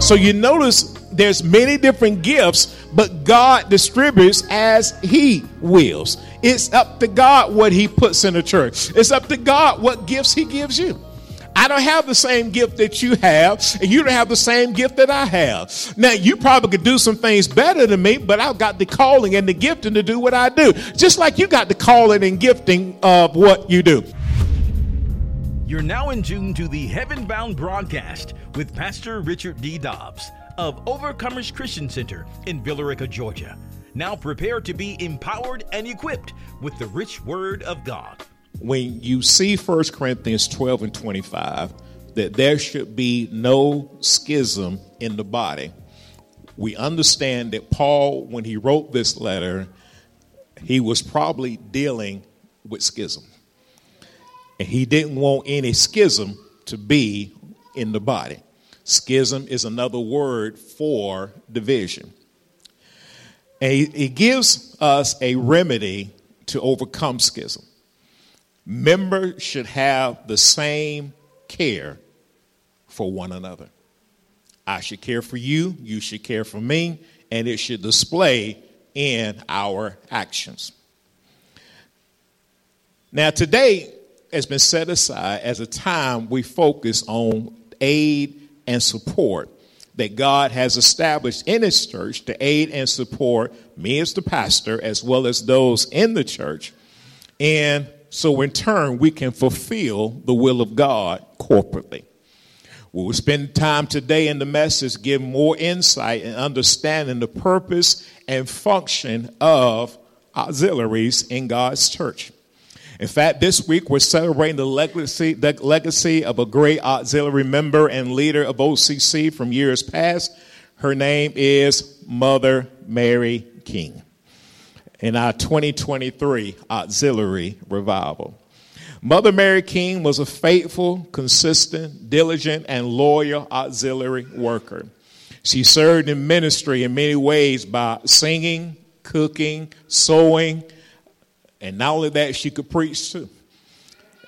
So you notice there's many different gifts, but God distributes as he wills. It's up to God what he puts in the church. It's up to God what gifts he gives you. I don't have the same gift that you have, and you don't have the same gift that I have. Now, you probably could do some things better than me, but I've got the calling and the gifting to do what I do. Just like you got the calling and gifting of what you do. You're now in tune to the Heaven Bound broadcast with Pastor Richard D. Dobbs of Overcomers Christian Center in Villa Rica, Georgia. Now prepare to be empowered and equipped with the rich word of God when you see 1 Corinthians 12 and 25, that there should be no schism in the body, we understand that Paul, when he wrote this letter, he was probably dealing with schism. And he didn't want any schism to be in the body. Schism is another word for division. And he, he gives us a remedy to overcome schism members should have the same care for one another. I should care for you, you should care for me, and it should display in our actions. Now, today has been set aside as a time we focus on aid and support that God has established in His church to aid and support me as the pastor, as well as those in the church, and so in turn we can fulfill the will of God corporately. We will spend time today in the message giving more insight and understanding the purpose and function of auxiliaries in God's church. In fact, this week we're celebrating the legacy, the legacy of a great auxiliary member and leader of OCC from years past. Her name is Mother Mary King in our 2023 auxiliary revival. Mother Mary King was a faithful, consistent, diligent, and loyal auxiliary worker. She served in ministry in many ways by singing, cooking, sewing, and not only that, she could preach too.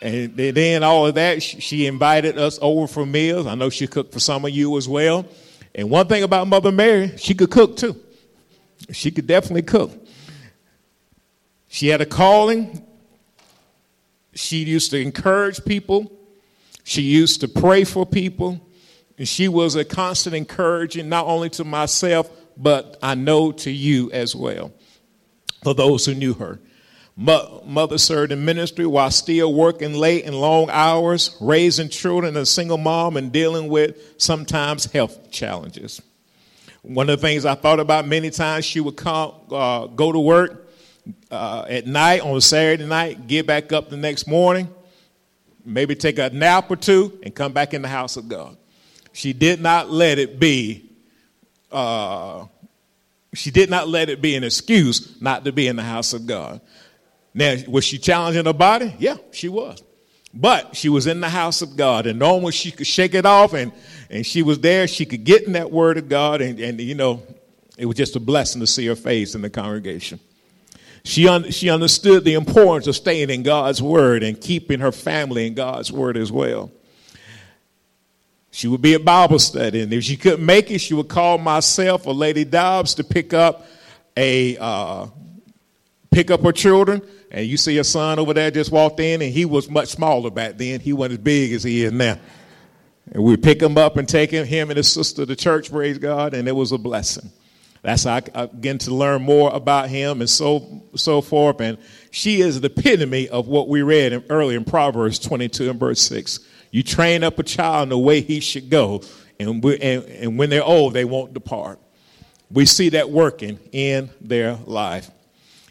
And then all of that, she invited us over for meals. I know she cooked for some of you as well. And one thing about Mother Mary, she could cook too. She could definitely cook. She had a calling. She used to encourage people. She used to pray for people. And she was a constant encouraging, not only to myself, but I know to you as well, for those who knew her. Mother served in ministry while still working late and long hours, raising children, a single mom, and dealing with sometimes health challenges. One of the things I thought about many times, she would come, uh, go to work, uh, at night on a Saturday night, get back up the next morning, maybe take a nap or two, and come back in the house of God. She did not let it be. Uh, she did not let it be an excuse not to be in the house of God. Now, was she challenging her body? Yeah, she was. But she was in the house of God, and knowing she could shake it off, and, and she was there, she could get in that word of God, and, and you know, it was just a blessing to see her face in the congregation. She, un- she understood the importance of staying in God's word and keeping her family in God's word as well. She would be at Bible study, and if she couldn't make it, she would call myself or Lady Dobbs to pick up a uh, pick up her children. And you see her son over there just walked in, and he was much smaller back then. He wasn't as big as he is now. And we'd pick him up and take him, him and his sister to church, praise God, and it was a blessing. That's how I begin to learn more about him and so so forth. And she is the epitome of what we read in, earlier in Proverbs 22 and verse 6. You train up a child in the way he should go, and, we, and, and when they're old, they won't depart. We see that working in their life.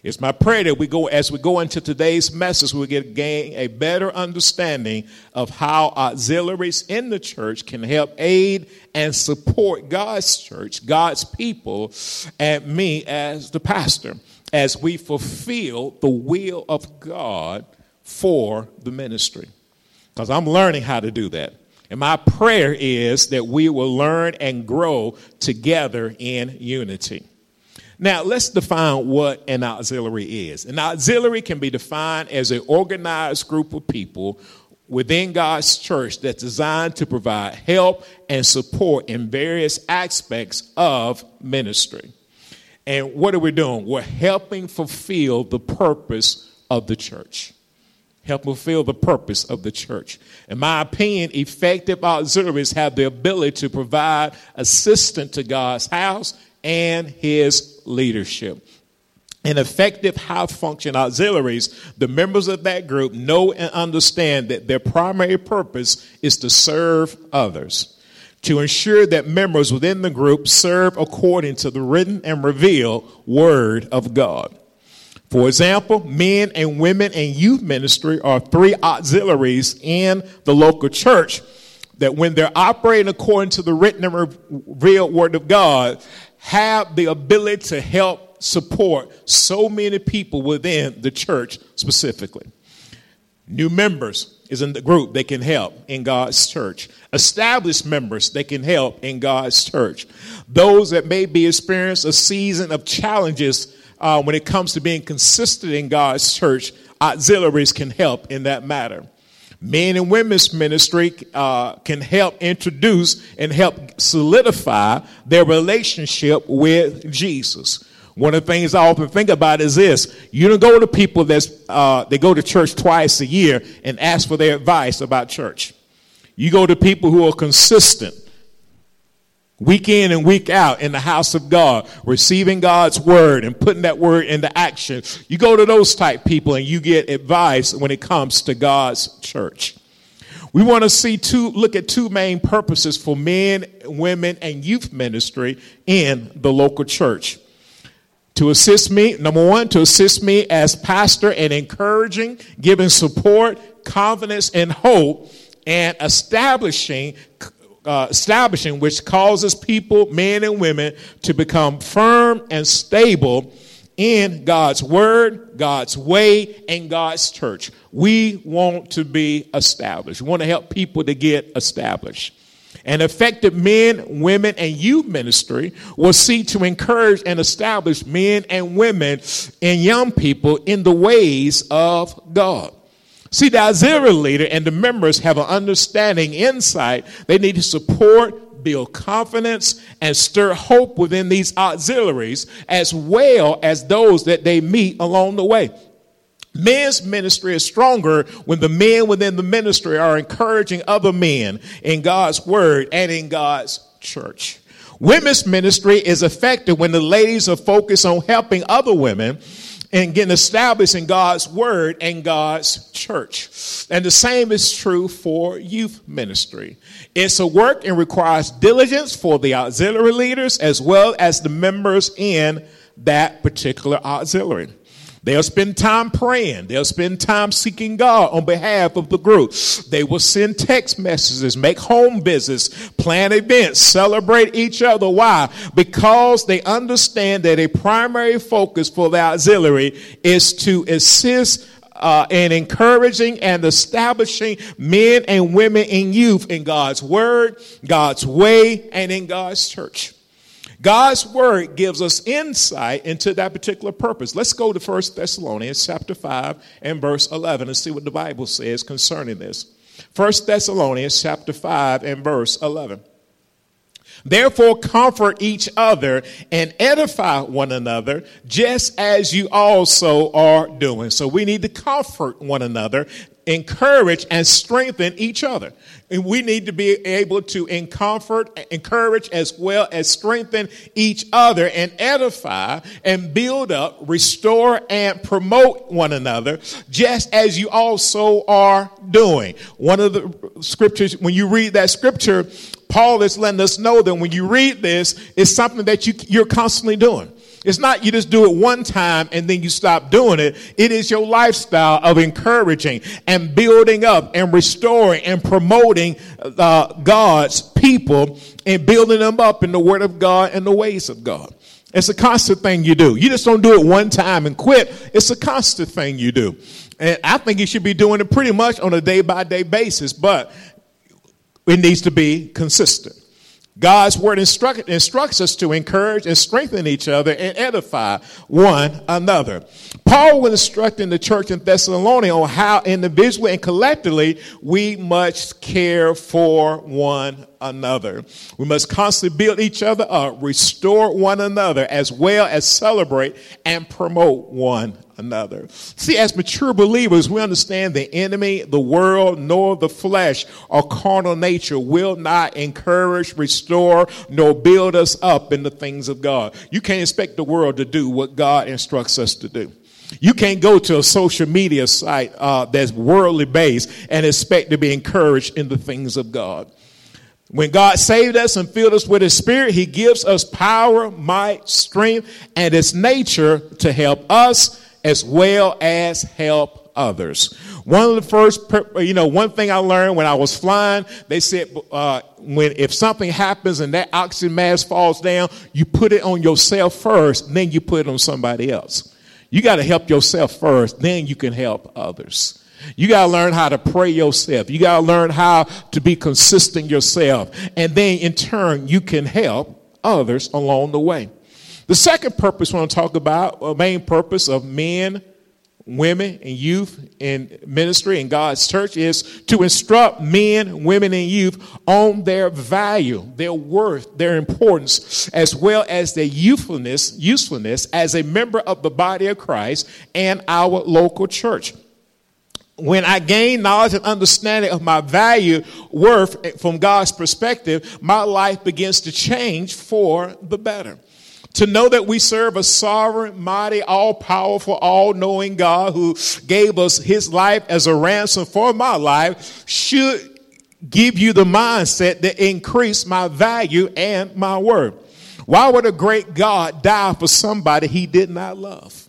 It's my prayer that we go, as we go into today's message, we get gain a better understanding of how auxiliaries in the church can help aid and support God's church, God's people, and me as the pastor, as we fulfill the will of God for the ministry. Because I'm learning how to do that. And my prayer is that we will learn and grow together in unity. Now, let's define what an auxiliary is. An auxiliary can be defined as an organized group of people within God's church that's designed to provide help and support in various aspects of ministry. And what are we doing? We're helping fulfill the purpose of the church. Help fulfill the purpose of the church. In my opinion, effective auxiliaries have the ability to provide assistance to God's house and his leadership. In effective high function auxiliaries, the members of that group know and understand that their primary purpose is to serve others to ensure that members within the group serve according to the written and revealed Word of God. For example, men and women and youth ministry are three auxiliaries in the local church that, when they're operating according to the written and revealed Word of God, have the ability to help support so many people within the church specifically. New members is in the group they can help in God's church. Established members they can help in God's church. Those that may be experiencing a season of challenges uh, when it comes to being consistent in God's church, auxiliaries can help in that matter. Men and women's ministry uh, can help introduce and help solidify their relationship with Jesus. One of the things I often think about is this: you don't go to people that's uh, they go to church twice a year and ask for their advice about church. You go to people who are consistent, week in and week out in the house of God, receiving God's word and putting that word into action. You go to those type people and you get advice when it comes to God's church. We want to see two, look at two main purposes for men, women, and youth ministry in the local church to assist me, number one, to assist me as pastor in encouraging, giving support, confidence, and hope, and establishing uh, establishing which causes people, men and women, to become firm and stable in God's word, God's way, and God's church. We want to be established. We want to help people to get established. An effective men, women, and youth ministry will seek to encourage and establish men and women and young people in the ways of God. See, the auxiliary leader and the members have an understanding, insight. They need to support, build confidence, and stir hope within these auxiliaries, as well as those that they meet along the way. Men's ministry is stronger when the men within the ministry are encouraging other men in God's word and in God's church. Women's ministry is effective when the ladies are focused on helping other women and getting established in God's word and God's church. And the same is true for youth ministry. It's a work and requires diligence for the auxiliary leaders as well as the members in that particular auxiliary. They'll spend time praying. They'll spend time seeking God on behalf of the group. They will send text messages, make home visits, plan events, celebrate each other. Why? Because they understand that a primary focus for the auxiliary is to assist uh, in encouraging and establishing men and women and youth in God's word, God's way, and in God's church. God's word gives us insight into that particular purpose. Let's go to 1 Thessalonians chapter 5 and verse 11 and see what the Bible says concerning this. 1 Thessalonians chapter 5 and verse 11. Therefore, comfort each other and edify one another, just as you also are doing. So, we need to comfort one another, encourage, and strengthen each other. And we need to be able to comfort, encourage, as well as strengthen each other and edify and build up, restore, and promote one another, just as you also are doing. One of the scriptures, when you read that scripture, Paul is letting us know that when you read this, it's something that you, you're constantly doing. It's not you just do it one time and then you stop doing it. It is your lifestyle of encouraging and building up and restoring and promoting uh, God's people and building them up in the Word of God and the ways of God. It's a constant thing you do. You just don't do it one time and quit. It's a constant thing you do. And I think you should be doing it pretty much on a day by day basis, but it needs to be consistent. God's word instruct, instructs us to encourage and strengthen each other and edify one another. Paul was instructing the church in Thessalonica on how individually and collectively we must care for one another. We must constantly build each other up, restore one another, as well as celebrate and promote one another. See, as mature believers, we understand the enemy, the world, nor the flesh or carnal nature will not encourage, restore, nor build us up in the things of God. You can't expect the world to do what God instructs us to do. You can't go to a social media site uh, that's worldly based and expect to be encouraged in the things of God. When God saved us and filled us with His Spirit, He gives us power, might, strength, and His nature to help us as well as help others. One of the first, you know, one thing I learned when I was flying, they said, uh, when if something happens and that oxygen mask falls down, you put it on yourself first, then you put it on somebody else. You got to help yourself first, then you can help others. You got to learn how to pray yourself. You got to learn how to be consistent yourself. And then in turn, you can help others along the way. The second purpose I want to talk about, a main purpose of men, women, and youth in ministry in God's church is to instruct men, women, and youth on their value, their worth, their importance, as well as their usefulness, usefulness as a member of the body of Christ and our local church when I gain knowledge and understanding of my value, worth eh, from God's perspective, my life begins to change for the better. To know that we serve a sovereign, mighty, all powerful, all knowing God who gave us his life as a ransom for my life should give you the mindset that increase my value and my worth. Why would a great God die for somebody he did not love?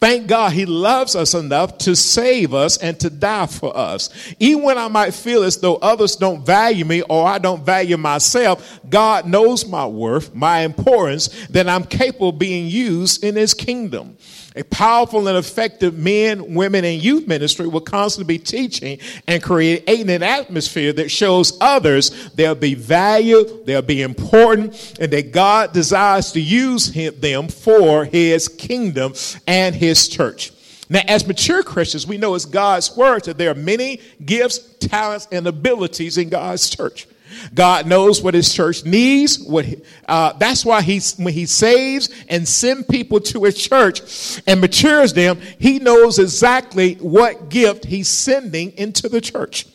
Thank God he loves us enough to save us and to die for us. Even when I might feel as though others don't value me or I don't value myself, God knows my worth, my importance, that I'm capable of being used in his kingdom. A powerful and effective men, women, and youth ministry will constantly be teaching and creating an atmosphere that shows others they'll be valued, they'll be important, and that God desires to use them for his kingdom and his church. Now, as mature Christians, we know it's God's word that there are many gifts, talents, and abilities in God's church. God knows what his church needs. What uh, that's why he when he saves and send people to his church and matures them, he knows exactly what gift he's sending into the church.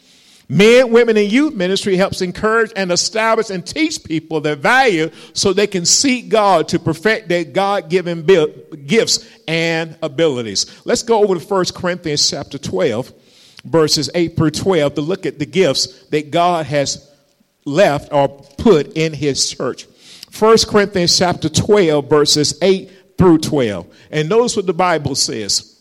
Men, women, and youth ministry helps encourage and establish and teach people their value so they can seek God to perfect their God given gifts and abilities. Let's go over to 1 Corinthians chapter 12, verses 8 through 12 to look at the gifts that God has left or put in his church. 1 Corinthians chapter 12, verses 8 through 12. And notice what the Bible says.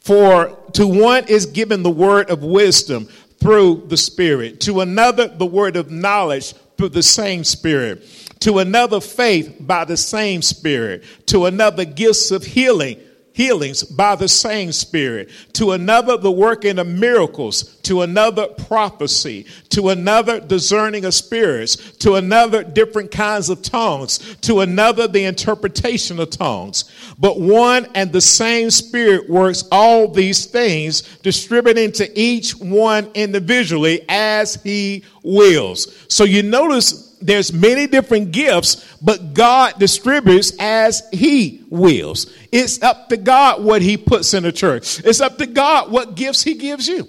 For to one is given the word of wisdom through the Spirit, to another the word of knowledge through the same Spirit, to another faith by the same Spirit, to another gifts of healing healings by the same Spirit, to another the working of miracles, to another prophecy, to another discerning of spirits, to another different kinds of tongues, to another the interpretation of tongues. But one and the same Spirit works all these things, distributing to each one individually as he wills. So you notice there's many different gifts, but God distributes as he wills. It's up to God what he puts in the church. It's up to God what gifts he gives you.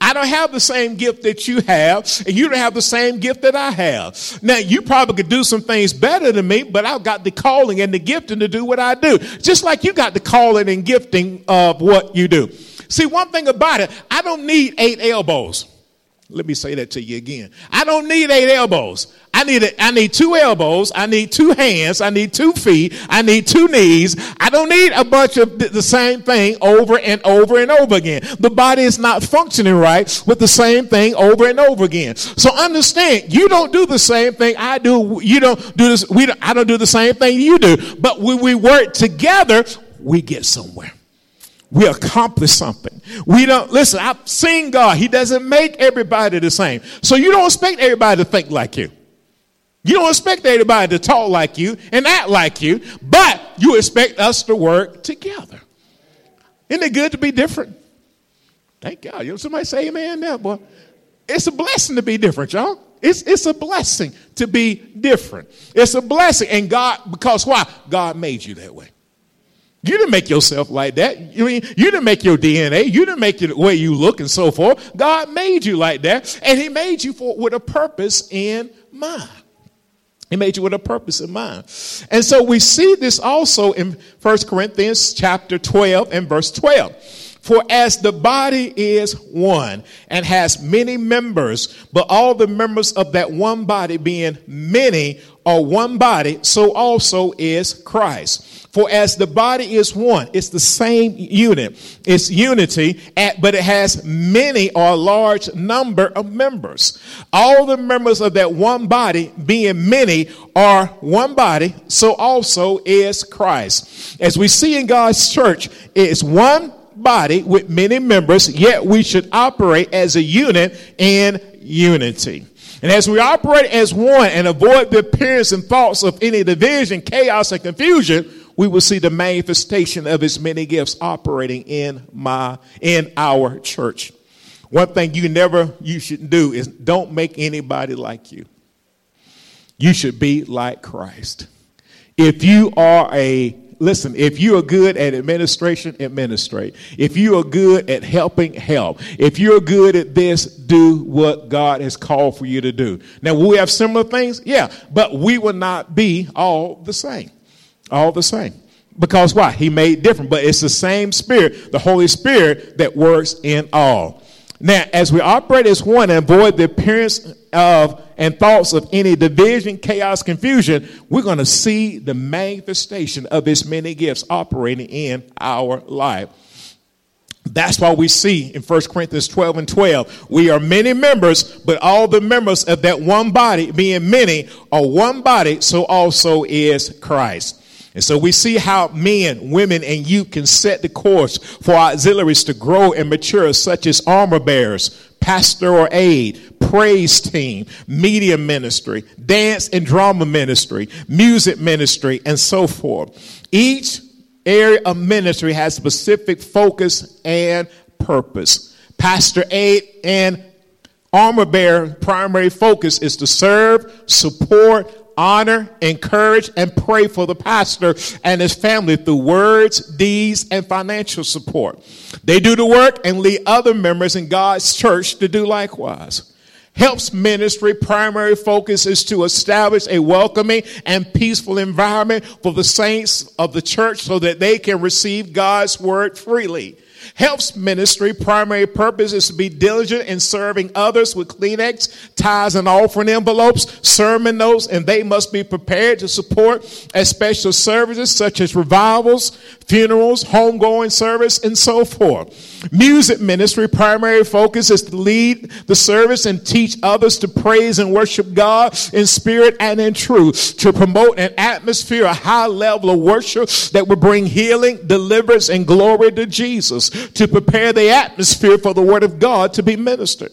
I don't have the same gift that you have, and you don't have the same gift that I have. Now, you probably could do some things better than me, but I've got the calling and the gifting to do what I do. Just like you got the calling and gifting of what you do. See, one thing about it, I don't need eight elbows. Let me say that to you again. I don't need eight elbows. I need a, I need two elbows. I need two hands. I need two feet. I need two knees. I don't need a bunch of the same thing over and over and over again. The body is not functioning right with the same thing over and over again. So understand, you don't do the same thing I do. You don't do this. We don't, I don't do the same thing you do. But when we work together, we get somewhere. we accomplish something. We don't, listen, I've seen God. He doesn't make everybody the same. So you don't expect everybody to think like you. You don't expect everybody to talk like you and act like you, but you expect us to work together. Isn't it good to be different? Thank God. You know, somebody say amen now, boy. It's a blessing to be different, y'all. It's, it's a blessing to be different. It's a blessing. And God, because why? God made you that way. You didn't make yourself like that. You mean you didn't make your DNA. You didn't make the way you look and so forth. God made you like that, and He made you for with a purpose in mind. He made you with a purpose in mind. And so we see this also in 1 Corinthians chapter 12 and verse 12. For as the body is one and has many members, but all the members of that one body being many are one body, so also is Christ. For as the body is one, it's the same unit. It's unity, but it has many or large number of members. All the members of that one body, being many, are one body, so also is Christ. As we see in God's church, it's one body with many members, yet we should operate as a unit in unity. And as we operate as one and avoid the appearance and thoughts of any division, chaos, and confusion, we will see the manifestation of his many gifts operating in my in our church. One thing you never you should do is don't make anybody like you. You should be like Christ. If you are a listen, if you are good at administration, administrate. If you are good at helping, help. If you're good at this, do what God has called for you to do. Now, will we have similar things? Yeah, but we will not be all the same. All the same. Because why? He made different, but it's the same spirit, the Holy Spirit that works in all. Now, as we operate as one and avoid the appearance of and thoughts of any division, chaos, confusion, we're going to see the manifestation of his many gifts operating in our life. That's why we see in 1 Corinthians 12 and 12, we are many members, but all the members of that one body, being many, are one body, so also is Christ. And so we see how men, women, and youth can set the course for auxiliaries to grow and mature, such as armor bearers, pastoral aid, praise team, media ministry, dance and drama ministry, music ministry, and so forth. Each area of ministry has specific focus and purpose. Pastor aid and armor bearer primary focus is to serve, support, honor, encourage, and pray for the pastor and his family through words, deeds, and financial support. They do the work and lead other members in God's church to do likewise. Helps ministry primary focus is to establish a welcoming and peaceful environment for the saints of the church so that they can receive God's word freely. Helps ministry. Primary purpose is to be diligent in serving others with Kleenex, ties and offering envelopes, sermon notes, and they must be prepared to support special services such as revivals, funerals, homegoing service, and so forth. Music ministry primary focus is to lead the service and teach others to praise and worship God in spirit and in truth, to promote an atmosphere, a high level of worship that will bring healing, deliverance, and glory to Jesus to prepare the atmosphere for the word of God to be ministered.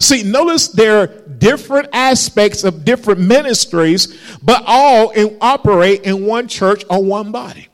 See, notice there are different aspects of different ministries, but all in, operate in one church or one body.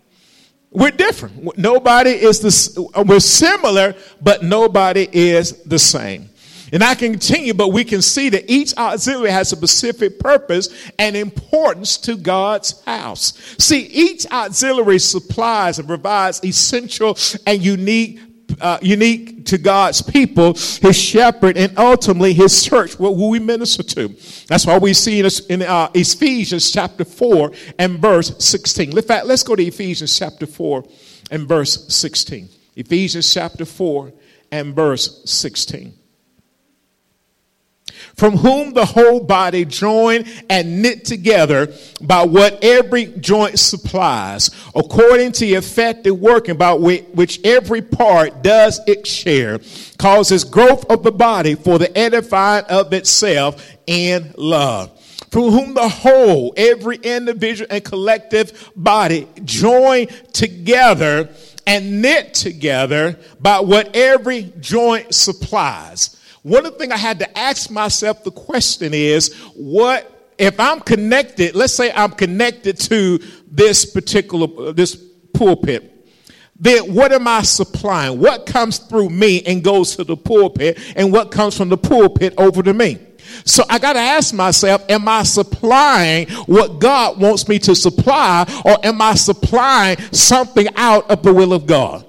We're different. Nobody is the, we're similar, but nobody is the same. And I can continue, but we can see that each auxiliary has a specific purpose and importance to God's house. See, each auxiliary supplies and provides essential and unique uh, unique to God's people, his shepherd, and ultimately his church, what we minister to? That's why we see in, in uh, Ephesians chapter 4 and verse 16. In fact, let's go to Ephesians chapter 4 and verse 16. Ephesians chapter 4 and verse 16 from whom the whole body joined and knit together by what every joint supplies, according to the effective working by which every part does its share, causes growth of the body for the edifying of itself in love from whom the whole, every individual and collective body joined together and knit together by what every joint supplies. One of the things I had to ask myself the question is, what if I'm connected? Let's say I'm connected to this particular this pulpit. Then what am I supplying? What comes through me and goes to the pulpit, and what comes from the pulpit over to me? So I got to ask myself, am I supplying what God wants me to supply, or am I supplying something out of the will of God?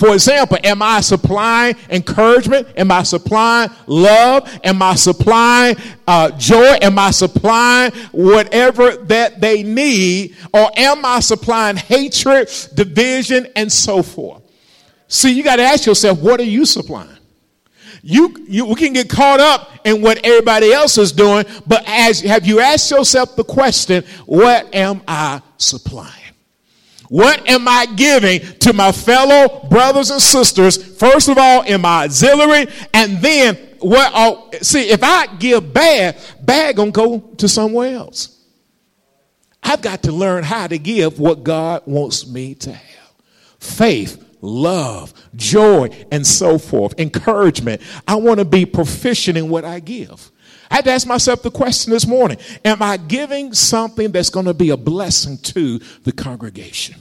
For example, am I supplying encouragement? Am I supplying love? Am I supplying uh, joy? Am I supplying whatever that they need? Or am I supplying hatred, division, and so forth? See, you got to ask yourself, what are you supplying? You, you we can get caught up in what everybody else is doing, but as have you asked yourself the question, what am I supplying? What am I giving to my fellow brothers and sisters? First of all, in my auxiliary, and then what? Oh, see, if I give bad, bad gonna go to somewhere else. I've got to learn how to give what God wants me to have. Faith, love, joy, and so forth. Encouragement. I want to be proficient in what I give. I had to ask myself the question this morning Am I giving something that's going to be a blessing to the congregation?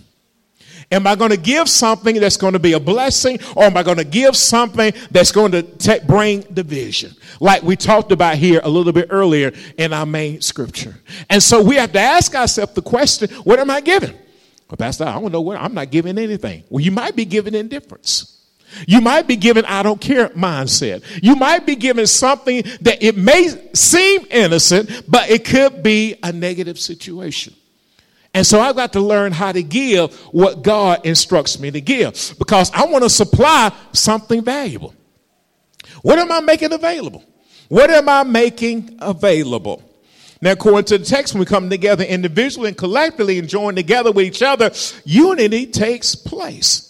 Am I going to give something that's going to be a blessing, or am I going to give something that's going to t- bring division? Like we talked about here a little bit earlier in our main scripture. And so we have to ask ourselves the question what am I giving? Well, Pastor, I don't know what, I'm not giving anything. Well, you might be giving indifference. You might be given I don't care mindset. You might be given something that it may seem innocent, but it could be a negative situation. And so I've got to learn how to give what God instructs me to give because I want to supply something valuable. What am I making available? What am I making available? Now, according to the text, when we come together individually and collectively and join together with each other, unity takes place.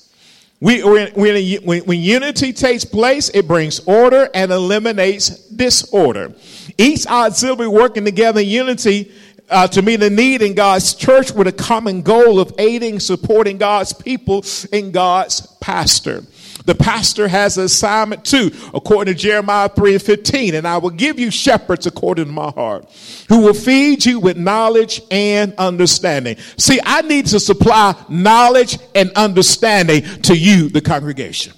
We, when, when, when, unity takes place, it brings order and eliminates disorder. Each auxiliary working together in unity uh, to meet a need in God's church with a common goal of aiding, supporting God's people and God's pastor. The pastor has an assignment too, according to Jeremiah 3 and 15. And I will give you shepherds according to my heart, who will feed you with knowledge and understanding. See, I need to supply knowledge and understanding to you, the congregation.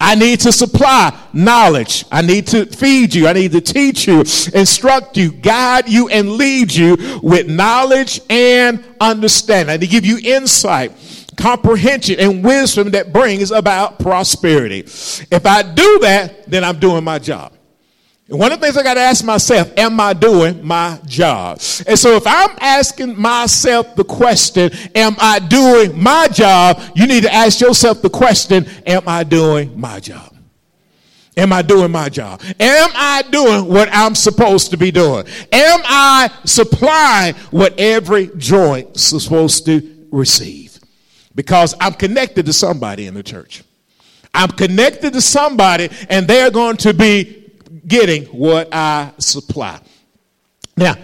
I need to supply knowledge. I need to feed you. I need to teach you, instruct you, guide you, and lead you with knowledge and understanding. I need to give you insight, comprehension, and wisdom that brings about prosperity. If I do that, then I'm doing my job. And one of the things I got to ask myself, am I doing my job? And so if I'm asking myself the question, am I doing my job? You need to ask yourself the question, am I doing my job? Am I doing my job? Am I doing what I'm supposed to be doing? Am I supplying what every joint is supposed to receive? Because I'm connected to somebody in the church. I'm connected to somebody and they're going to be getting what I supply. Now,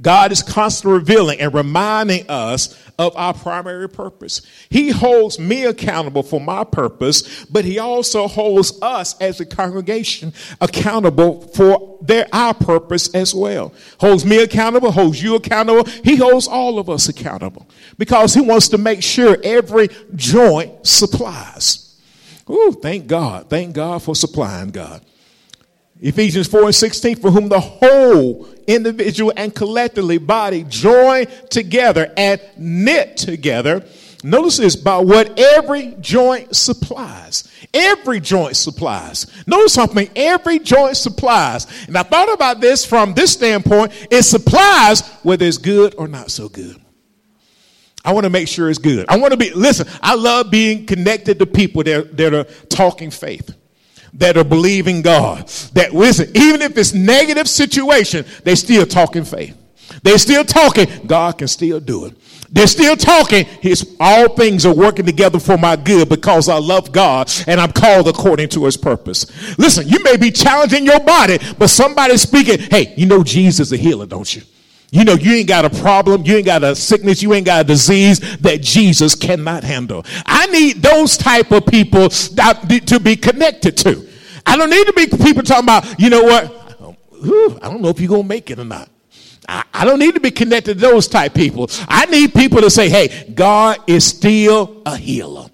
God is constantly revealing and reminding us of our primary purpose. He holds me accountable for my purpose, but he also holds us as a congregation accountable for their our purpose as well. Holds me accountable, holds you accountable. He holds all of us accountable because he wants to make sure every joint supplies. Ooh, thank God. Thank God for supplying God. Ephesians 4 and 16, for whom the whole individual and collectively body join together and knit together. Notice this by what every joint supplies. Every joint supplies. Notice something, every joint supplies. And I thought about this from this standpoint. It supplies whether it's good or not so good. I want to make sure it's good. I want to be, listen, I love being connected to people that, that are talking faith that are believing God. That listen, even if it's negative situation, they still talking faith. They're still talking. God can still do it. They're still talking. His all things are working together for my good because I love God and I'm called according to his purpose. Listen, you may be challenging your body, but somebody's speaking, hey, you know Jesus is a healer, don't you? You know, you ain't got a problem, you ain't got a sickness, you ain't got a disease that Jesus cannot handle. I need those type of people to be connected to. I don't need to be people talking about, you know what? I don't know if you're going to make it or not. I, don't need to be connected to those type people. I need people to say, hey, God is still a healer.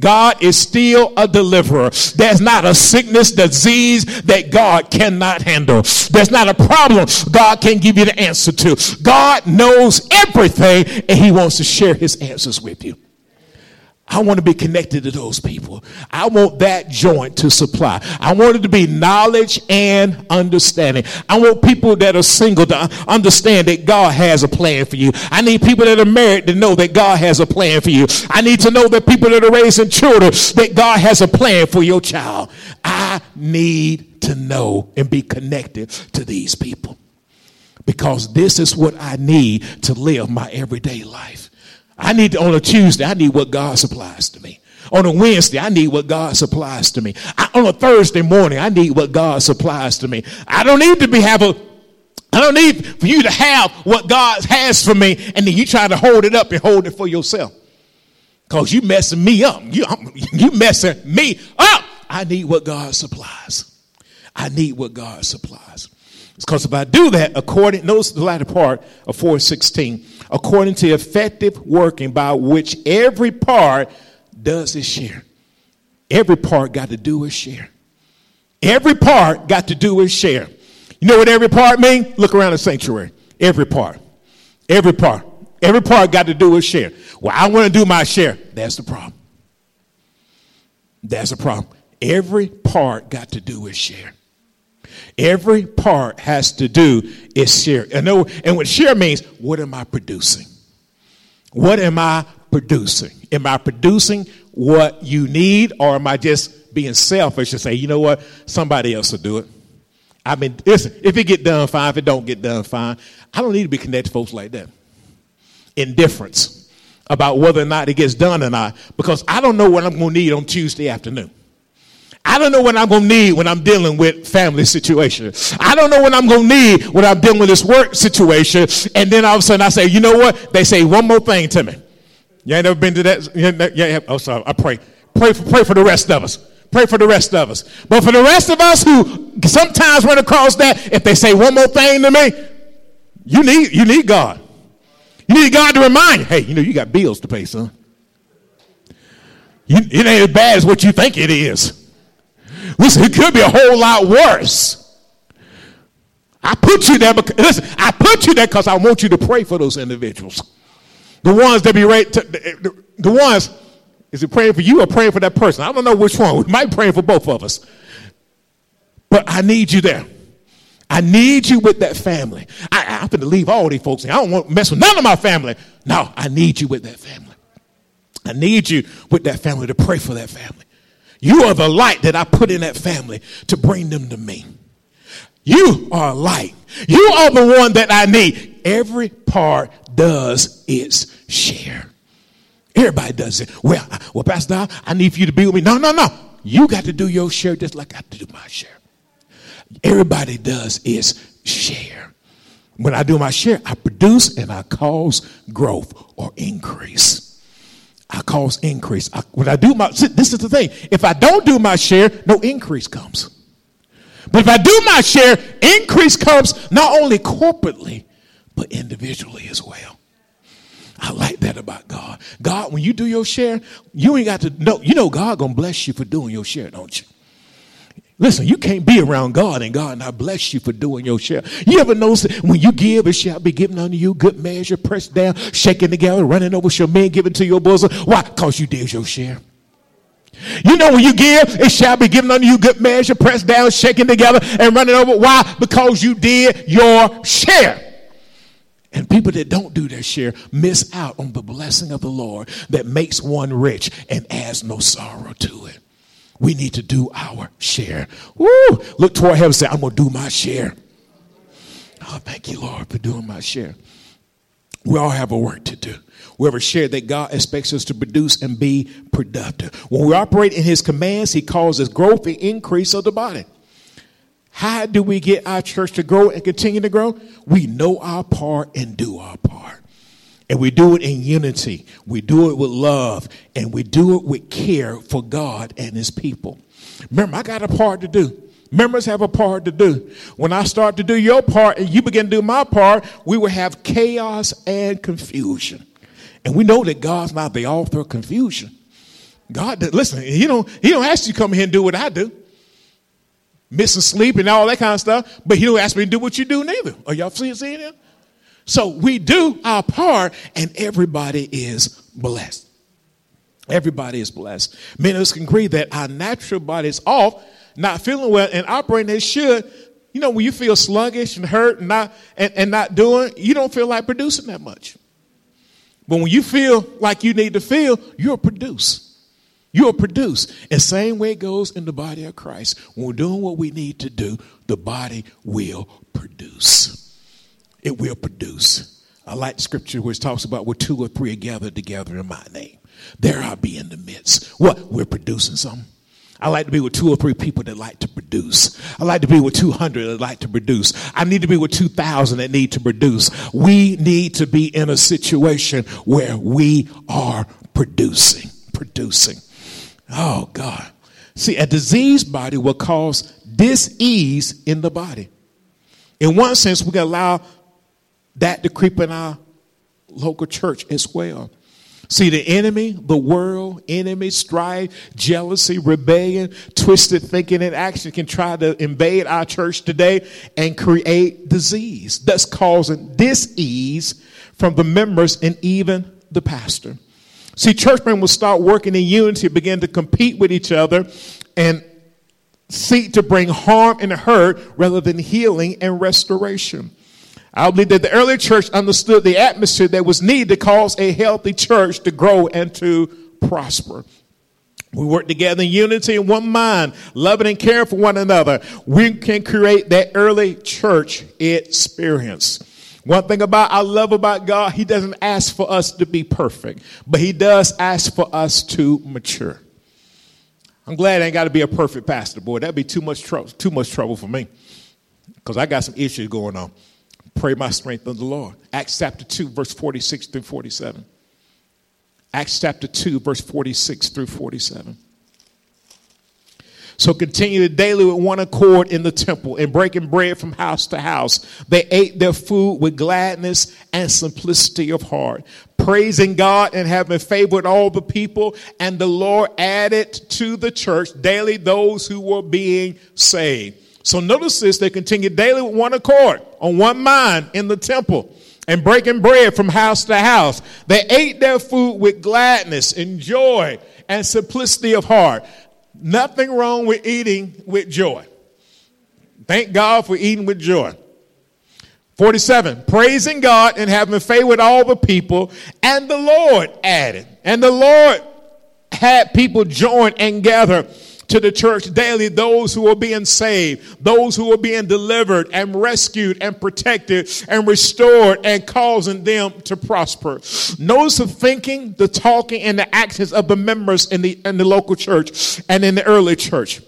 God is still a deliverer. There's not a sickness, disease that God cannot handle. There's not a problem God can give you the answer to. God knows everything and He wants to share His answers with you. I want to be connected to those people. I want that joint to supply. I want it to be knowledge and understanding. I want people that are single to understand that God has a plan for you. I need people that are married to know that God has a plan for you. I need to know that people that are raising children that God has a plan for your child. I need to know and be connected to these people because this is what I need to live my everyday life. I need to, on a Tuesday, I need what God supplies to me. On a Wednesday, I need what God supplies to me. I, on a Thursday morning, I need what God supplies to me. I don't need to be have a I don't need for you to have what God has for me, and then you try to hold it up and hold it for yourself. Cause you messing me up. You, you messing me up. I need what God supplies. I need what God supplies. Because if I do that, according, notice the latter part of 416, according to effective working by which every part does its share. Every part got to do its share. Every part got to do its share. You know what every part mean? Look around the sanctuary. Every part. Every part. Every part got to do its share. Well, I want to do my share. That's the problem. That's the problem. Every part got to do its share. Every part has to do is share. And, and what share means, what am I producing? What am I producing? Am I producing what you need, or am I just being selfish and say, you know what, somebody else will do it? I mean, listen, if it get done, fine. If it don't get done, fine. I don't need to be connected to folks like that. Indifference about whether or not it gets done or not, because I don't know what I'm going to need on Tuesday afternoon. I don't know what I'm going to need when I'm dealing with family situations. I don't know what I'm going to need when I'm dealing with this work situation. And then all of a sudden I say, you know what? They say one more thing to me. You ain't never been to that? Yeah, oh, sorry. I pray. Pray for, pray for the rest of us. Pray for the rest of us. But for the rest of us who sometimes run across that, if they say one more thing to me, you need, you need God. You need God to remind you, hey, you know, you got bills to pay, son. You, it ain't as bad as what you think it is. Listen, it could be a whole lot worse. I put you there because, listen, I put you there because I want you to pray for those individuals. The ones that be right, to, the, the, ones, is it praying for you or praying for that person? I don't know which one. We might praying for both of us. But I need you there. I need you with that family. I, I have to leave all these folks. I don't want to mess with none of my family. No, I need you with that family. I need you with that family to pray for that family. You are the light that I put in that family to bring them to me. You are a light. You are the one that I need. Every part does its share. Everybody does it. Well, well, Pastor, I need for you to be with me. No, no, no. You got to do your share just like I have to do my share. Everybody does its share. When I do my share, I produce and I cause growth or increase. I cause increase. I, when I do my, this is the thing. If I don't do my share, no increase comes. But if I do my share, increase comes not only corporately, but individually as well. I like that about God. God, when you do your share, you ain't got to know, you know God gonna bless you for doing your share, don't you? Listen, you can't be around God and God not bless you for doing your share. You ever notice when you give, it shall be given unto you, good measure, pressed down, shaking together, running over shall men given to your bosom. Why? Because you did your share. You know when you give, it shall be given unto you, good measure, pressed down, shaking together, and running over. Why? Because you did your share. And people that don't do their share miss out on the blessing of the Lord that makes one rich and adds no sorrow to it. We need to do our share. Woo! Look toward heaven say, I'm going to do my share. Oh, thank you, Lord, for doing my share. We all have a work to do. We have a share that God expects us to produce and be productive. When we operate in His commands, He causes growth and increase of the body. How do we get our church to grow and continue to grow? We know our part and do our part. And we do it in unity. We do it with love. And we do it with care for God and his people. Remember, I got a part to do. Members have a part to do. When I start to do your part and you begin to do my part, we will have chaos and confusion. And we know that God's not the author of confusion. God, listen, he don't, he don't ask you to come here and do what I do. Missing sleep and all that kind of stuff, but he don't ask me to do what you do neither. Are y'all seeing, seeing it? So we do our part and everybody is blessed. Everybody is blessed. Many of us can agree that our natural body is off, not feeling well, and operating as should. You know, when you feel sluggish and hurt and not and, and not doing, you don't feel like producing that much. But when you feel like you need to feel, you'll produce. You'll produce. And same way it goes in the body of Christ. When we're doing what we need to do, the body will produce. It will produce. I like scripture it talks about where two or three are gathered together in my name. There I'll be in the midst. What? We're producing something. I like to be with two or three people that like to produce. I like to be with 200 that like to produce. I need to be with 2,000 that need to produce. We need to be in a situation where we are producing. Producing. Oh, God. See, a diseased body will cause dis-ease in the body. In one sense, we can allow that to creep in our local church as well. See, the enemy, the world, enemy, strife, jealousy, rebellion, twisted thinking and action can try to invade our church today and create disease, thus causing dis-ease from the members and even the pastor. See, churchmen will start working in unity, begin to compete with each other, and seek to bring harm and hurt rather than healing and restoration. I believe that the early church understood the atmosphere that was needed to cause a healthy church to grow and to prosper. We work together in unity in one mind, loving and caring for one another. We can create that early church experience. One thing about I love about God, He doesn't ask for us to be perfect, but He does ask for us to mature. I'm glad I ain't got to be a perfect pastor, boy. That'd be too much trouble, too much trouble for me, because I got some issues going on. Pray my strength in the Lord. Acts chapter 2, verse 46 through 47. Acts chapter 2, verse 46 through 47. So continue daily with one accord in the temple and breaking bread from house to house. They ate their food with gladness and simplicity of heart, praising God and having favor with all the people. And the Lord added to the church daily those who were being saved. So notice this, they continued daily with one accord, on one mind in the temple, and breaking bread from house to house. They ate their food with gladness and joy and simplicity of heart. Nothing wrong with eating with joy. Thank God for eating with joy. 47, praising God and having favor with all the people, and the Lord added. And the Lord had people join and gather to the church daily those who are being saved, those who are being delivered and rescued and protected and restored and causing them to prosper. Notice the thinking, the talking, and the actions of the members in the, in the local church and in the early church.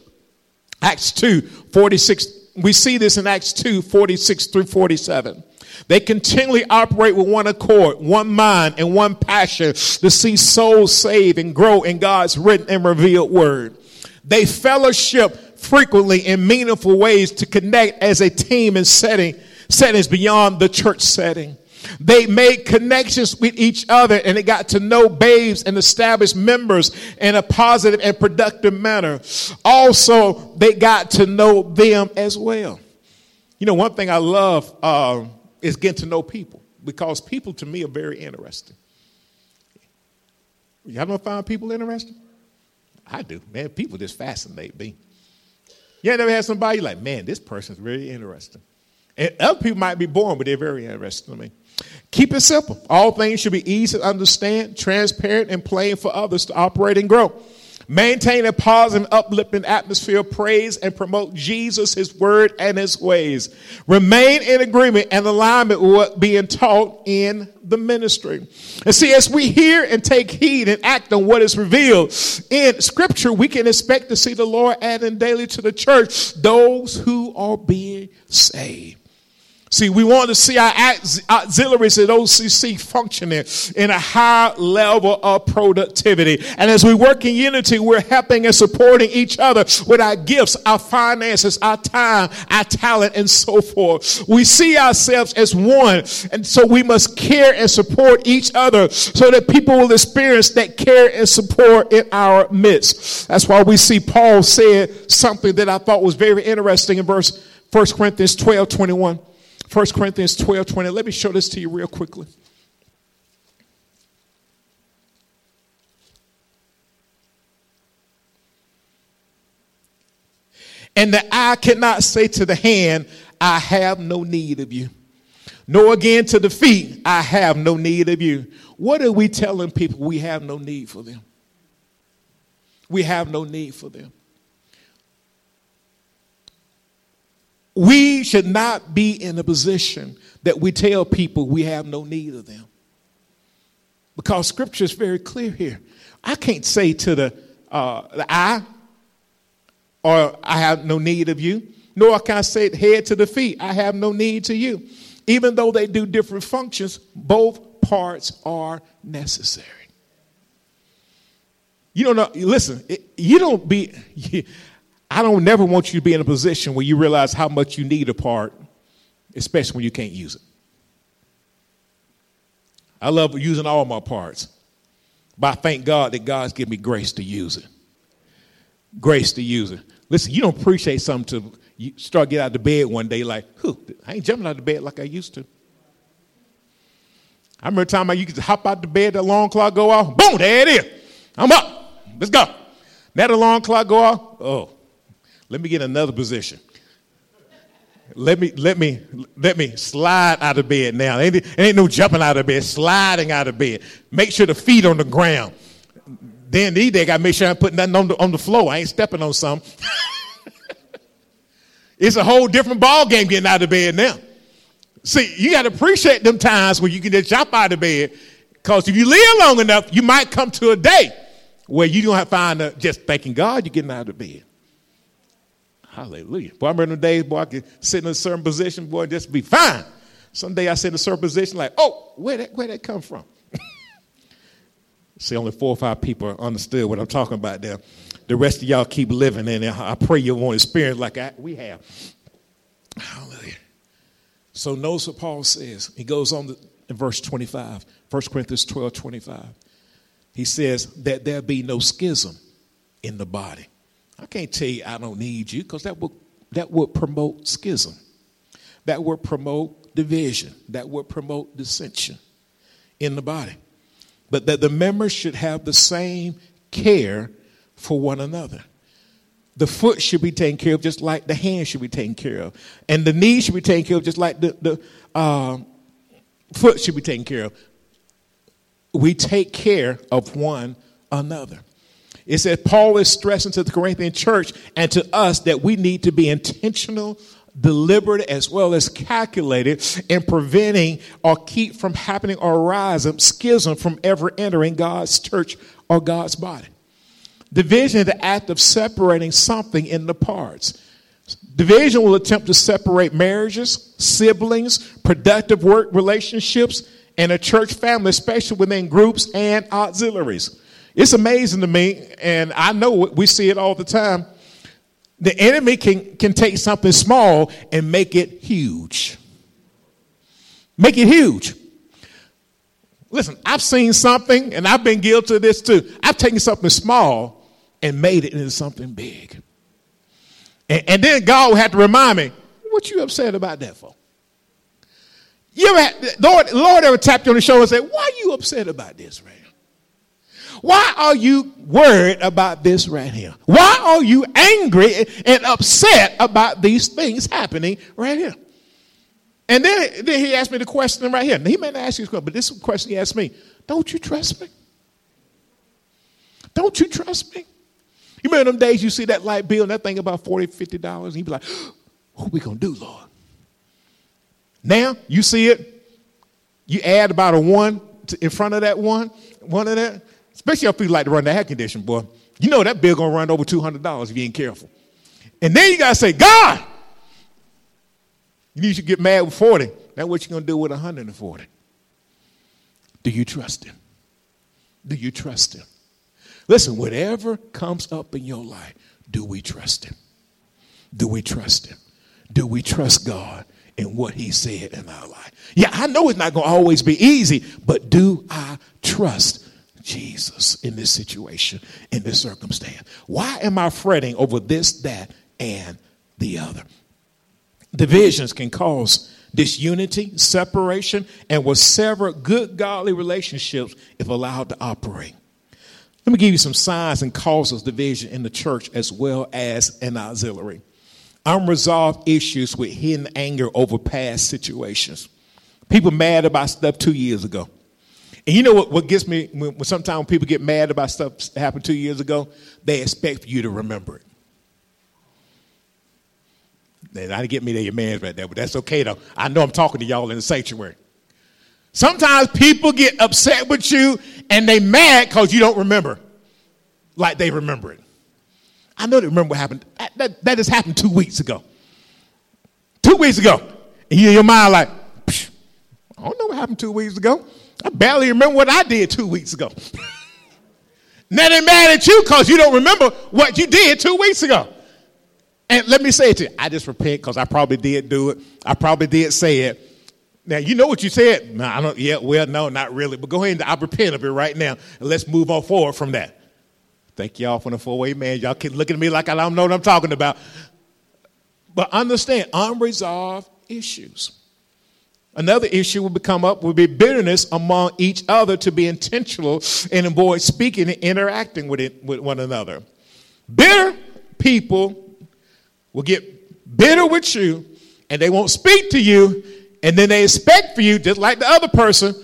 Acts 2 46. We see this in Acts 2 46 through 47. They continually operate with one accord, one mind, and one passion to see souls saved and grow in God's written and revealed word. They fellowship frequently in meaningful ways to connect as a team in setting, settings beyond the church setting. They made connections with each other and they got to know babes and established members in a positive and productive manner. Also, they got to know them as well. You know, one thing I love uh, is getting to know people because people to me are very interesting. Y'all don't find people interesting? I do. Man, people just fascinate me. You ever had somebody like, man, this person's really interesting. And other people might be boring, but they're very interesting to me. Keep it simple. All things should be easy to understand, transparent, and plain for others to operate and grow. Maintain a positive, uplifting atmosphere of praise and promote Jesus, His Word, and His ways. Remain in agreement and alignment with what being taught in the ministry. And see, as we hear and take heed and act on what is revealed in Scripture, we can expect to see the Lord adding daily to the church those who are being saved. See, we want to see our auxiliaries at OCC functioning in a high level of productivity. And as we work in unity, we're helping and supporting each other with our gifts, our finances, our time, our talent, and so forth. We see ourselves as one. And so we must care and support each other so that people will experience that care and support in our midst. That's why we see Paul said something that I thought was very interesting in verse 1 Corinthians 12 21. 1 Corinthians 12 20. Let me show this to you real quickly. And the eye cannot say to the hand, I have no need of you. Nor again to the feet, I have no need of you. What are we telling people? We have no need for them. We have no need for them. We should not be in a position that we tell people we have no need of them. Because scripture is very clear here. I can't say to the, uh, the eye, or I have no need of you, nor can I say head to the feet, I have no need to you. Even though they do different functions, both parts are necessary. You don't know, listen, you don't be, I don't never want you to be in a position where you realize how much you need a part, especially when you can't use it. I love using all my parts, but I thank God that God's given me grace to use it. Grace to use it. Listen, you don't appreciate something to you start get out of bed one day like, whew, I ain't jumping out of bed like I used to. I remember a time I used to hop out the bed, the alarm clock go off, boom, there it is. I'm up. Let's go. That alarm clock go off, oh, let me get another position. Let me let me let me slide out of bed now. Ain't, ain't no jumping out of bed, sliding out of bed. Make sure the feet on the ground. Then these days, I gotta make sure I'm putting nothing on the, on the floor. I ain't stepping on something. it's a whole different ball game getting out of bed now. See, you got to appreciate them times when you can just jump out of bed. Because if you live long enough, you might come to a day where you don't have to find a, just thanking God you're getting out of bed. Hallelujah. Boy, I remember the days, boy, I could sit in a certain position, boy, just be fine. Someday I sit in a certain position, like, oh, where that where that come from? See, only four or five people understood what I'm talking about there. The rest of y'all keep living in it. I pray you won't experience like I, we have. Hallelujah. So notice what Paul says. He goes on to, in verse 25, 1 Corinthians 12, 25. He says that there be no schism in the body I can't tell you I don't need you because that would, that would promote schism. That would promote division. That would promote dissension in the body. But that the members should have the same care for one another. The foot should be taken care of just like the hand should be taken care of. And the knee should be taken care of just like the, the uh, foot should be taken care of. We take care of one another. It says Paul is stressing to the Corinthian church and to us that we need to be intentional, deliberate, as well as calculated in preventing or keep from happening or arising schism from ever entering God's church or God's body. Division is the act of separating something into parts. Division will attempt to separate marriages, siblings, productive work relationships, and a church family, especially within groups and auxiliaries. It's amazing to me, and I know we see it all the time. The enemy can, can take something small and make it huge. Make it huge. Listen, I've seen something, and I've been guilty of this too. I've taken something small and made it into something big. And, and then God will have to remind me, what you upset about that for? You ever had, Lord, Lord ever tapped you on the shoulder and said, why are you upset about this, right? Why are you worried about this right here? Why are you angry and upset about these things happening right here? And then, then he asked me the question right here. he may not ask you this question, but this question he asked me Don't you trust me? Don't you trust me? You remember them days you see that light bill and that thing about $40, $50, and you be like, What we going to do, Lord? Now you see it, you add about a one in front of that one, one of that, Especially if you like to run the air condition, boy. You know that bill gonna run over $200 if you ain't careful. And then you gotta say, God, You need to get mad with 40. Now what you going to do with 140? Do you trust him? Do you trust him? Listen, whatever comes up in your life, do we trust him? Do we trust him? Do we trust God in what he said in our life? Yeah, I know it's not going to always be easy, but do I trust Jesus in this situation, in this circumstance? Why am I fretting over this, that, and the other? Divisions can cause disunity, separation, and will sever good godly relationships if allowed to operate. Let me give you some signs and causes division in the church as well as in auxiliary. Unresolved issues with hidden anger over past situations. People mad about stuff two years ago. And you know what, what gets me when, when sometimes people get mad about stuff that happened two years ago? They expect you to remember it. I didn't get me to your man's right there, but that's okay though. I know I'm talking to y'all in the sanctuary. Sometimes people get upset with you and they mad because you don't remember like they remember it. I know they remember what happened. That, that, that just happened two weeks ago. Two weeks ago. And you in your mind like, I don't know what happened two weeks ago. I barely remember what I did two weeks ago. now they're mad at you because you don't remember what you did two weeks ago. And let me say it to you. I just repent because I probably did do it. I probably did say it. Now you know what you said. No, I don't. Yeah, well, no, not really. But go ahead and I repent of it right now, and let's move on forward from that. Thank y'all for the four-way man. Y'all keep looking at me like I don't know what I'm talking about. But understand, unresolved issues. Another issue will come up will be bitterness among each other to be intentional and avoid speaking and interacting with, it, with one another. Bitter people will get bitter with you and they won't speak to you and then they expect for you just like the other person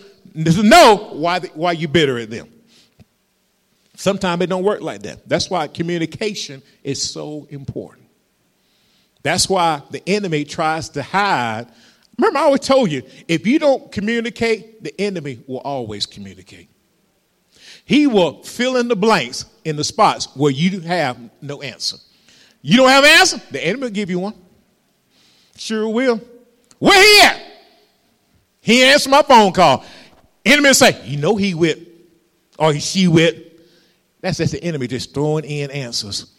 to know why, they, why you bitter at them. Sometimes it don't work like that. That's why communication is so important. That's why the enemy tries to hide remember i always told you if you don't communicate the enemy will always communicate he will fill in the blanks in the spots where you have no answer you don't have an answer? The enemy will give you one. Sure will. Where he at? He answered my phone call. Enemy say, you know he with, or he, she with. That's just the enemy just throwing in answers.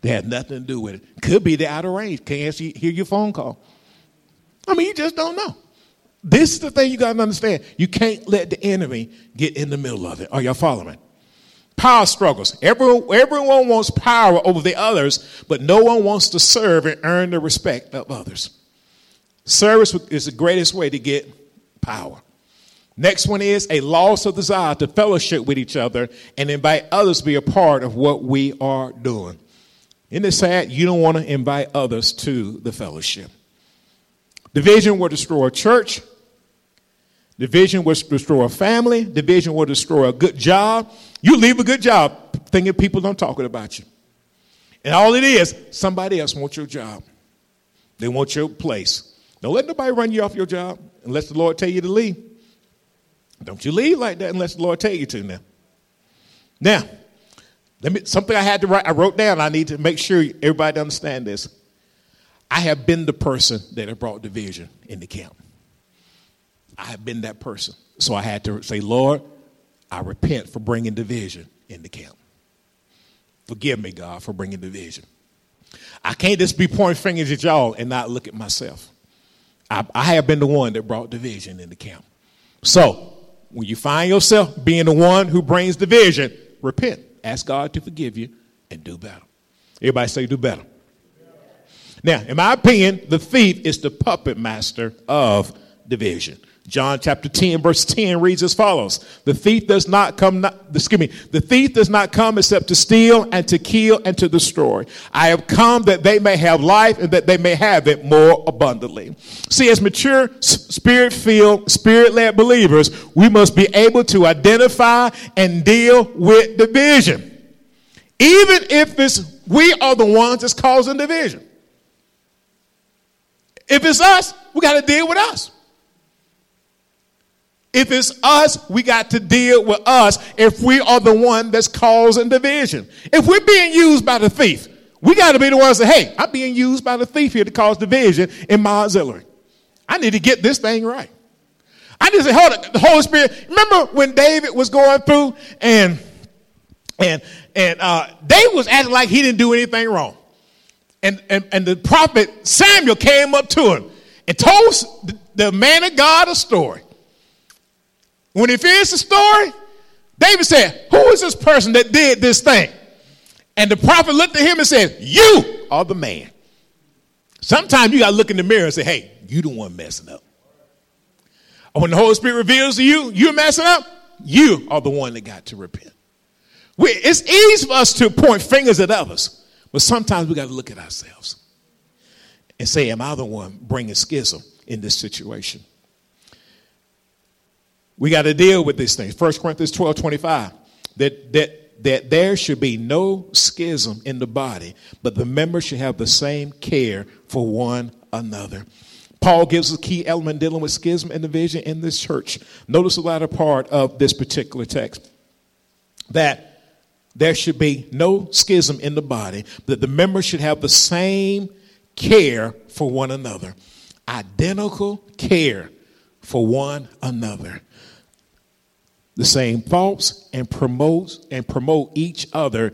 They had nothing to do with it. Could be they're out of range. Can't answer, hear your phone call. I mean, you just don't know. This is the thing you got to understand. You can't let the enemy get in the middle of it. Are y'all following? Power struggles. Everyone, everyone wants power over the others, but no one wants to serve and earn the respect of others. Service is the greatest way to get power. Next one is a loss of desire to fellowship with each other and invite others to be a part of what we are doing. Isn't it sad? You don't want to invite others to the fellowship. Division will destroy a church. Division will destroy a family. Division will destroy a good job. You leave a good job thinking people don't talking about you. And all it is, somebody else wants your job. They want your place. Don't let nobody run you off your job unless the Lord tell you to leave. Don't you leave like that unless the Lord tell you to now. Now, let me something I had to write, I wrote down, I need to make sure everybody understand this. I have been the person that have brought division in the camp. I have been that person. So I had to say, Lord, I repent for bringing division in the camp. Forgive me, God, for bringing division. I can't just be pointing fingers at y'all and not look at myself. I, I have been the one that brought division in the camp. So, when you find yourself being the one who brings division, repent. Ask God to forgive you and do better. Everybody say, do better. Now, in my opinion, the thief is the puppet master of division. John chapter 10 verse 10 reads as follows. The thief does not come, not, excuse me, the thief does not come except to steal and to kill and to destroy. I have come that they may have life and that they may have it more abundantly. See, as mature, spirit filled, spirit led believers, we must be able to identify and deal with division. Even if it's, we are the ones that's causing division. If it's us, we got to deal with us. If it's us, we got to deal with us if we are the one that's causing division. If we're being used by the thief, we got to be the ones that, hey, I'm being used by the thief here to cause division in my auxiliary. I need to get this thing right. I just say, hold it. The Holy Spirit. Remember when David was going through and and and uh, David was acting like he didn't do anything wrong. And, and, and the prophet Samuel came up to him and told the man of God a story. When he finished the story, David said, Who is this person that did this thing? And the prophet looked at him and said, You are the man. Sometimes you got to look in the mirror and say, Hey, you the one messing up. When the Holy Spirit reveals to you, you're messing up, you are the one that got to repent. We, it's easy for us to point fingers at others, but sometimes we got to look at ourselves and say, Am I the one bringing schism in this situation? We got to deal with these things. 1 Corinthians 12 25. That, that, that there should be no schism in the body, but the members should have the same care for one another. Paul gives a key element dealing with schism and division in this church. Notice the latter part of this particular text that there should be no schism in the body, that the members should have the same care for one another, identical care for one another. The same thoughts and promote and promote each other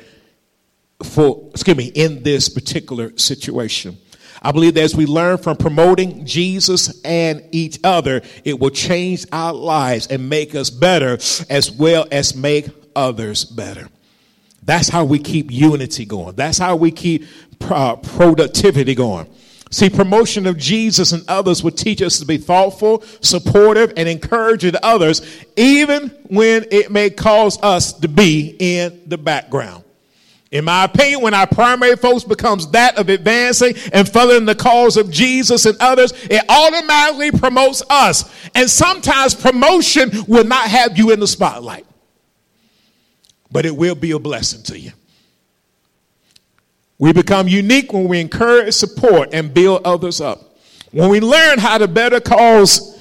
for excuse me in this particular situation. I believe that as we learn from promoting Jesus and each other, it will change our lives and make us better as well as make others better. That's how we keep unity going. That's how we keep uh, productivity going. See, promotion of Jesus and others would teach us to be thoughtful, supportive, and encouraging others, even when it may cause us to be in the background. In my opinion, when our primary focus becomes that of advancing and furthering the cause of Jesus and others, it automatically promotes us. And sometimes promotion will not have you in the spotlight but it will be a blessing to you. We become unique when we encourage, support, and build others up. When we learn how to better cause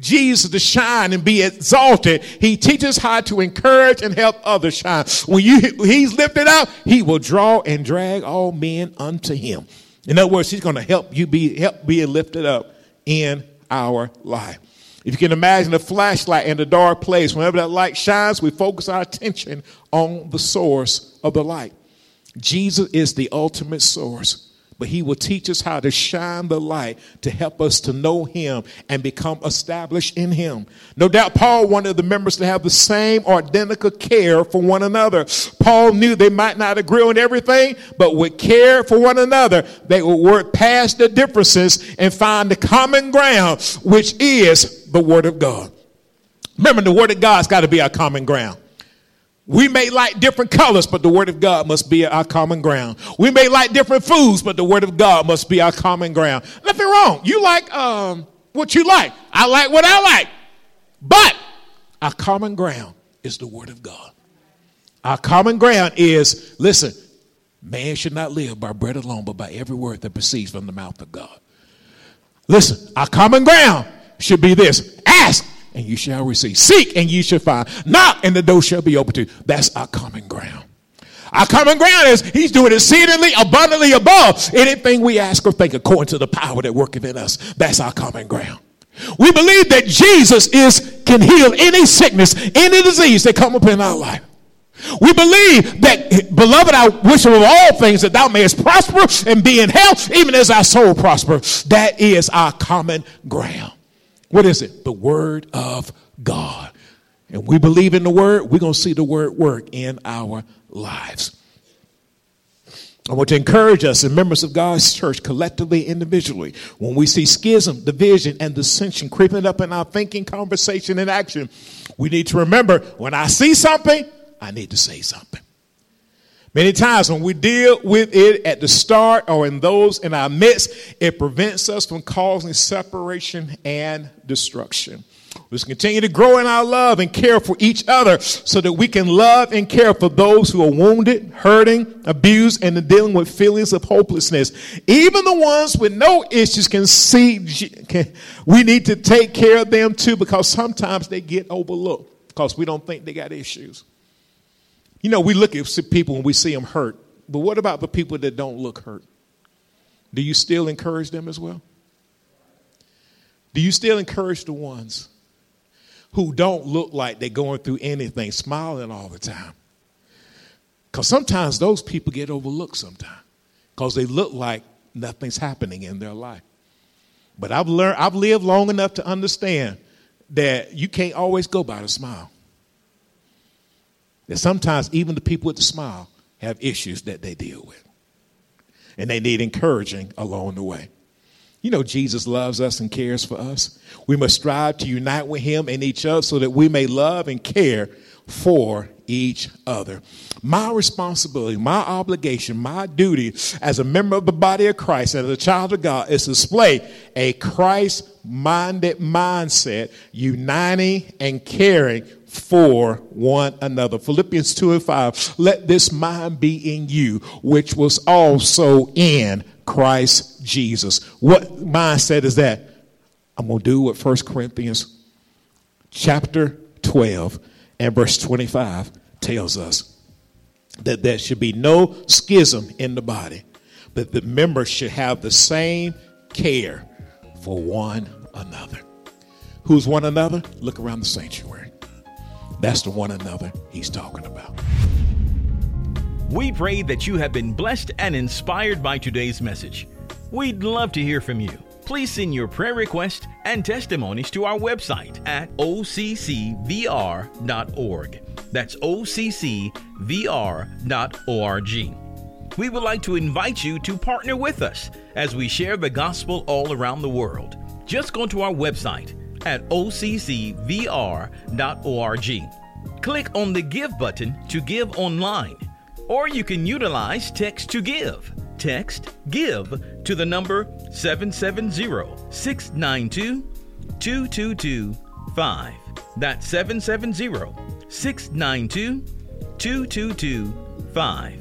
Jesus to shine and be exalted, he teaches how to encourage and help others shine. When you, he's lifted up, he will draw and drag all men unto him. In other words, he's going to help you be help being lifted up in our life. If you can imagine a flashlight in a dark place, whenever that light shines, we focus our attention on the source of the light. Jesus is the ultimate source but he will teach us how to shine the light to help us to know him and become established in him. No doubt Paul wanted the members to have the same identical care for one another. Paul knew they might not agree on everything, but with care for one another, they would work past the differences and find the common ground, which is the word of God. Remember, the word of God's got to be our common ground. We may like different colors, but the word of God must be our common ground. We may like different foods, but the word of God must be our common ground. Nothing wrong. You like um, what you like. I like what I like. But our common ground is the word of God. Our common ground is listen, man should not live by bread alone, but by every word that proceeds from the mouth of God. Listen, our common ground should be this ask and you shall receive. Seek and you shall find. Knock and the door shall be open to you. That's our common ground. Our common ground is He's doing exceedingly abundantly above anything we ask or think according to the power that worketh in us. That's our common ground. We believe that Jesus is can heal any sickness, any disease that come up in our life. We believe that, beloved, I wish above all things that thou mayest prosper and be in health, even as our soul prosper. That is our common ground. What is it? The Word of God. And we believe in the Word, we're going to see the Word work in our lives. I want to encourage us and members of God's church, collectively, individually, when we see schism, division, and dissension creeping up in our thinking, conversation, and action, we need to remember when I see something, I need to say something. Many times when we deal with it at the start or in those in our midst, it prevents us from causing separation and destruction. Let's continue to grow in our love and care for each other so that we can love and care for those who are wounded, hurting, abused, and dealing with feelings of hopelessness. Even the ones with no issues can see can, we need to take care of them too because sometimes they get overlooked because we don't think they got issues. You know, we look at people and we see them hurt, but what about the people that don't look hurt? Do you still encourage them as well? Do you still encourage the ones who don't look like they're going through anything, smiling all the time? Because sometimes those people get overlooked sometimes because they look like nothing's happening in their life. But I've learned, I've lived long enough to understand that you can't always go by the smile. That sometimes even the people with the smile have issues that they deal with. And they need encouraging along the way. You know, Jesus loves us and cares for us. We must strive to unite with Him and each other so that we may love and care for each other. My responsibility, my obligation, my duty as a member of the body of Christ, and as a child of God, is to display a Christ minded mindset, uniting and caring for one another. Philippians 2 and 5. Let this mind be in you, which was also in Christ Jesus. What mindset is that? I'm going to do what 1 Corinthians chapter 12 and verse 25 tells us that there should be no schism in the body, but the members should have the same care for one another. Who's one another? Look around the sanctuary. That's the one another he's talking about. We pray that you have been blessed and inspired by today's message. We'd love to hear from you. Please send your prayer request and testimonies to our website at occvr.org. That's occvr.org. We would like to invite you to partner with us as we share the gospel all around the world. Just go to our website at occvr.org. Click on the Give button to give online, or you can utilize Text to Give. Text GIVE to the number 770 692 2225. That's 770 692 2225.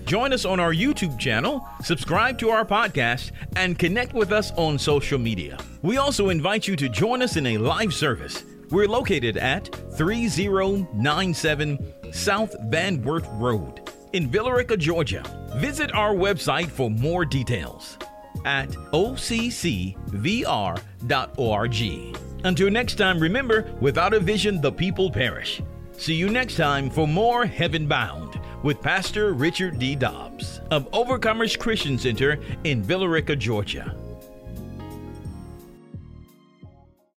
Join us on our YouTube channel, subscribe to our podcast, and connect with us on social media. We also invite you to join us in a live service. We're located at 3097 South Van Wert Road in Villa Rica, Georgia. Visit our website for more details at occvr.org. Until next time, remember without a vision, the people perish. See you next time for more Heaven Bound with Pastor Richard D. Dobbs of Overcomers Christian Center in Villa Rica, Georgia.